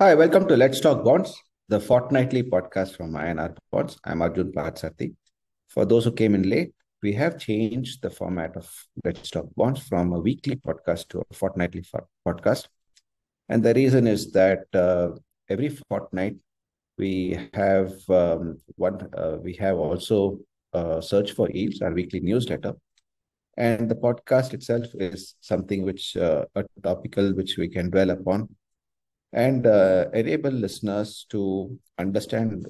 Hi, welcome to Let's Talk Bonds, the fortnightly podcast from INR Bonds. I'm Arjun Parthasarathy. For those who came in late, we have changed the format of Let's Talk Bonds from a weekly podcast to a fortnightly podcast. And the reason is that uh, every fortnight we have um, one. Uh, we have also uh, search for yields, our weekly newsletter, and the podcast itself is something which uh, a topical which we can dwell upon and uh, enable listeners to understand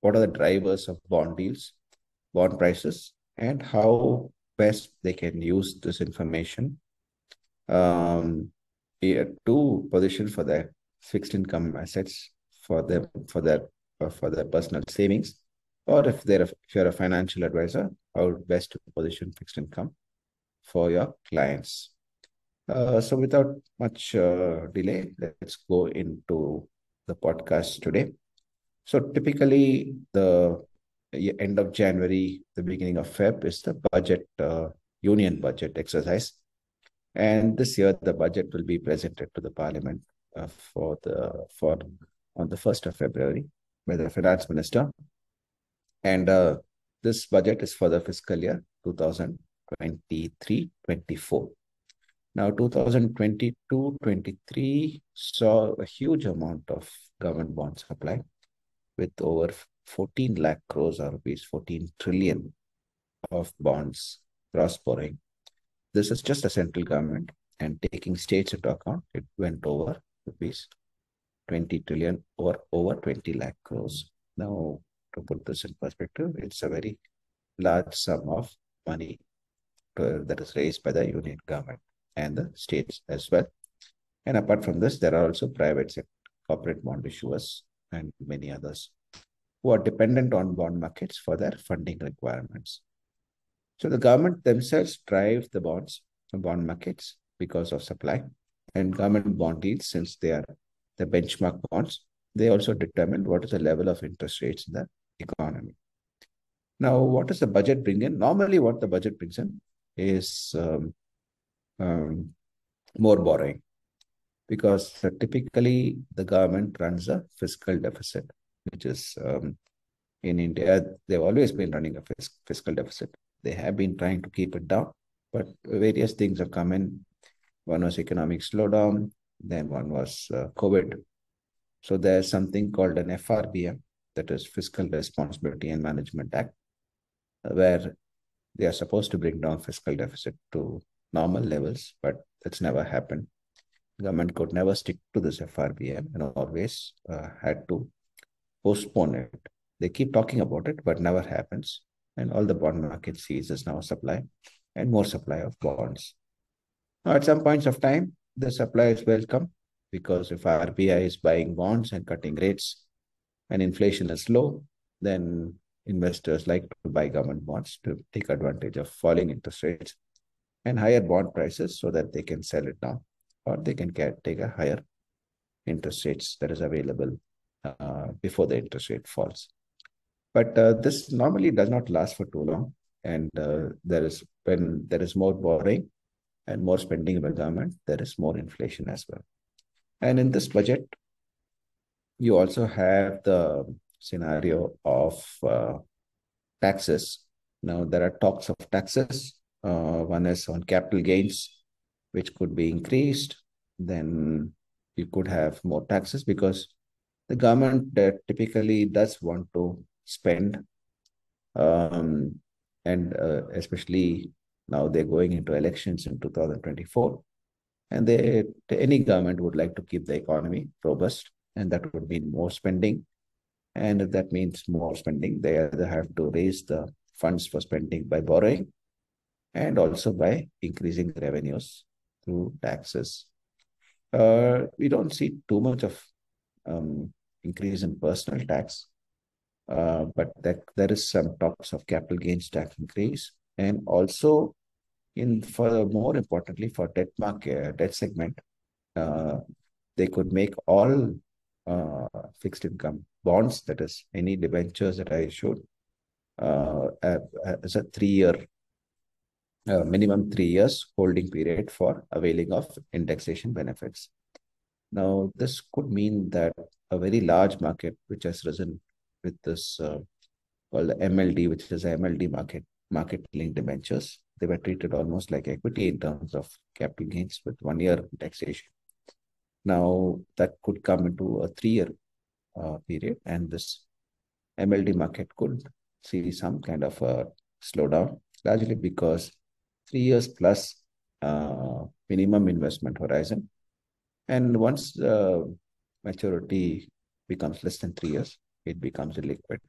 what are the drivers of bond yields, bond prices, and how best they can use this information um, to position for their fixed income assets for their for their uh, for their personal savings, or if they're a, if you're a financial advisor, how best to position fixed income for your clients. Uh, so without much uh, delay, let's go into the podcast today. So typically, the end of January, the beginning of Feb is the budget uh, union budget exercise, and this year the budget will be presented to the Parliament uh, for the for on the first of February by the finance minister, and uh, this budget is for the fiscal year 2023-24. Now, 2022-23 saw a huge amount of government bond supply with over 14 lakh crores or rupees, 14 trillion of bonds gross borrowing. This is just a central government and taking states into account, it went over rupees 20 trillion or over 20 lakh crores. Now, to put this in perspective, it's a very large sum of money to, that is raised by the union government and the states as well. And apart from this, there are also private sector, corporate bond issuers and many others who are dependent on bond markets for their funding requirements. So the government themselves drive the bonds, the bond markets because of supply and government bond yields, since they are the benchmark bonds, they also determine what is the level of interest rates in the economy. Now, what does the budget bring in? Normally, what the budget brings in is um, um, more borrowing because uh, typically the government runs a fiscal deficit, which is um, in India, they've always been running a fis- fiscal deficit. They have been trying to keep it down, but various things have come in. One was economic slowdown, then one was uh, COVID. So there's something called an FRBM, that is Fiscal Responsibility and Management Act, where they are supposed to bring down fiscal deficit to normal levels, but that's never happened. Government could never stick to this FRBM and always uh, had to postpone it. They keep talking about it, but never happens. And all the bond market sees is now supply and more supply of bonds. Now, at some points of time, the supply is welcome because if RBI is buying bonds and cutting rates and inflation is low, then investors like to buy government bonds to take advantage of falling interest rates and higher bond prices so that they can sell it now or they can get, take a higher interest rates that is available uh, before the interest rate falls. But uh, this normally does not last for too long. And uh, there is when there is more borrowing and more spending by government, there is more inflation as well. And in this budget, you also have the scenario of uh, taxes. Now, there are talks of taxes uh, one is on capital gains, which could be increased. Then you could have more taxes because the government uh, typically does want to spend. Um, and uh, especially now they're going into elections in 2024. And they, any government would like to keep the economy robust, and that would mean more spending. And if that means more spending, they either have to raise the funds for spending by borrowing and also by increasing revenues through taxes. Uh, we don't see too much of um, increase in personal tax, uh, but that there is some talks of capital gains tax increase, and also in for more importantly for debt market debt segment, uh, they could make all uh, fixed income bonds, that is any debentures that I issued, uh, as a three year uh, minimum three years holding period for availing of indexation benefits. Now, this could mean that a very large market, which has risen with this uh, called the MLD, which is MLD market, market linked debentures, they were treated almost like equity in terms of capital gains with one year taxation. Now, that could come into a three year uh, period, and this MLD market could see some kind of a slowdown, largely because three years plus uh, minimum investment horizon. And once the maturity becomes less than three years, it becomes liquid.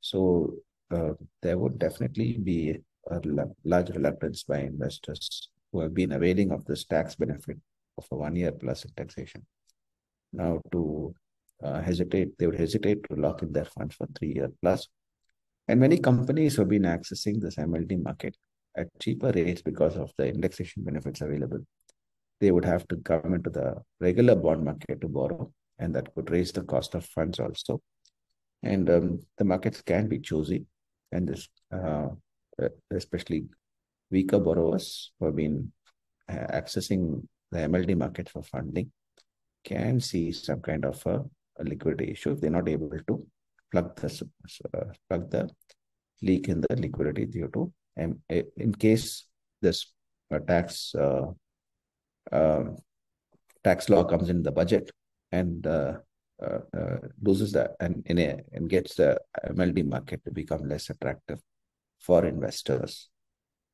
So uh, there would definitely be a large reluctance by investors who have been availing of this tax benefit of a one year plus taxation. Now to uh, hesitate, they would hesitate to lock in their funds for three year plus. And many companies have been accessing this MLD market at cheaper rates because of the indexation benefits available. They would have to come into the regular bond market to borrow, and that could raise the cost of funds also. And um, the markets can be choosy, and this, uh, especially weaker borrowers who have been uh, accessing the MLD market for funding can see some kind of a, a liquidity issue if they're not able to plug the uh, plug the leak in the liquidity due to um, in case this uh, tax uh, uh, tax law comes in the budget and uh, loses that and in a, and gets the MLD market to become less attractive for investors.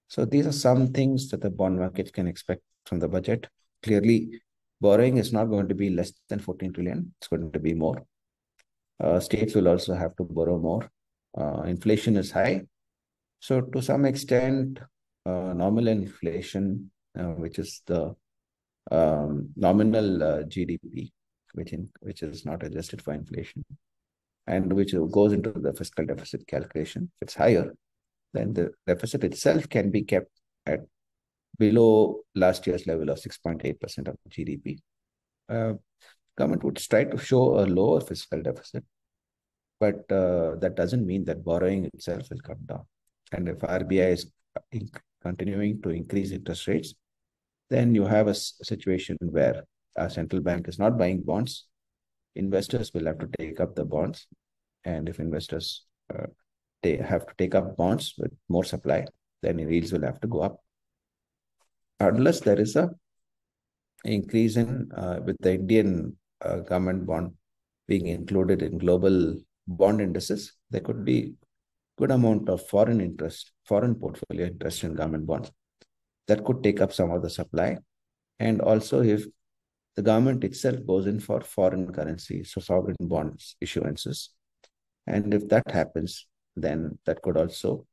So these are some things that the bond market can expect from the budget. Clearly, borrowing is not going to be less than 14 trillion. It's going to be more. Uh, states will also have to borrow more. Uh, inflation is high. So to some extent, uh, nominal inflation, uh, which is the um, nominal uh, GDP, which in, which is not adjusted for inflation, and which goes into the fiscal deficit calculation. If it's higher, then the deficit itself can be kept at below last year's level of 6.8% of GDP. Uh, government would try to show a lower fiscal deficit, but uh, that doesn't mean that borrowing itself will come down. And if RBI is continuing to increase interest rates, then you have a situation where a central bank is not buying bonds. Investors will have to take up the bonds. And if investors uh, they have to take up bonds with more supply, then yields will have to go up. Unless there is a increase in uh, with the Indian uh, government bond being included in global bond indices, there could be good amount of foreign interest, foreign portfolio interest in government bonds. That could take up some of the supply. And also if the government itself goes in for foreign currency, so sovereign bonds issuances. And if that happens, then that could also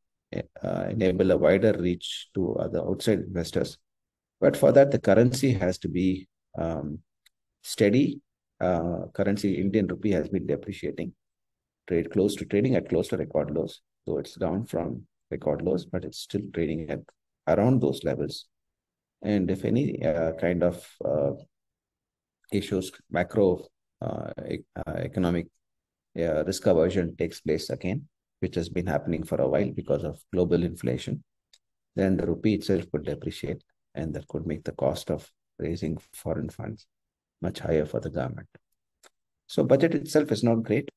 uh, enable a wider reach to other outside investors. But for that, the currency has to be um, steady. Uh, currency, Indian rupee has been depreciating. Trade close to trading at close to record lows. So it's down from record lows, but it's still trading at around those levels. And if any uh, kind of uh, issues, macro uh, uh economic risk aversion takes place again, which has been happening for a while because of global inflation, then the rupee itself could depreciate, and that could make the cost of raising foreign funds much higher for the government. So budget itself is not great.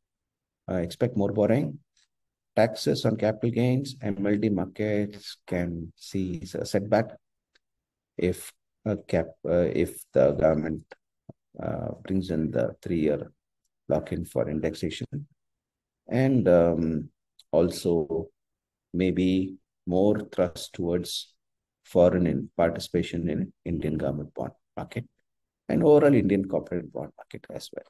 I expect more borrowing, taxes on capital gains, MLD markets can see a setback if a cap uh, if the government uh, brings in the three-year lock-in for indexation, and um, also maybe more thrust towards foreign in participation in Indian government bond market and overall Indian corporate bond market as well.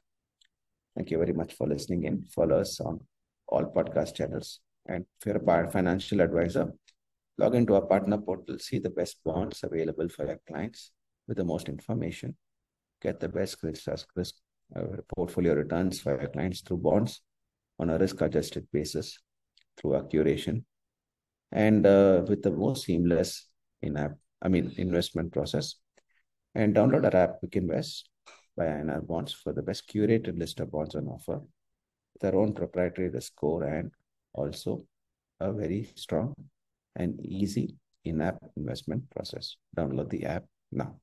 Thank you very much for listening and Follow us on all podcast channels. And if you're a financial advisor, log into our partner portal, see the best bonds available for your clients with the most information. Get the best risk, risk uh, portfolio returns for your clients through bonds on a risk adjusted basis through our curation and uh, with the most seamless in app, I mean, investment process. And download our app, Quick Invest by INR Bonds for the best curated list of bonds on offer our own proprietary risk score and also a very strong and easy in-app investment process. Download the app now.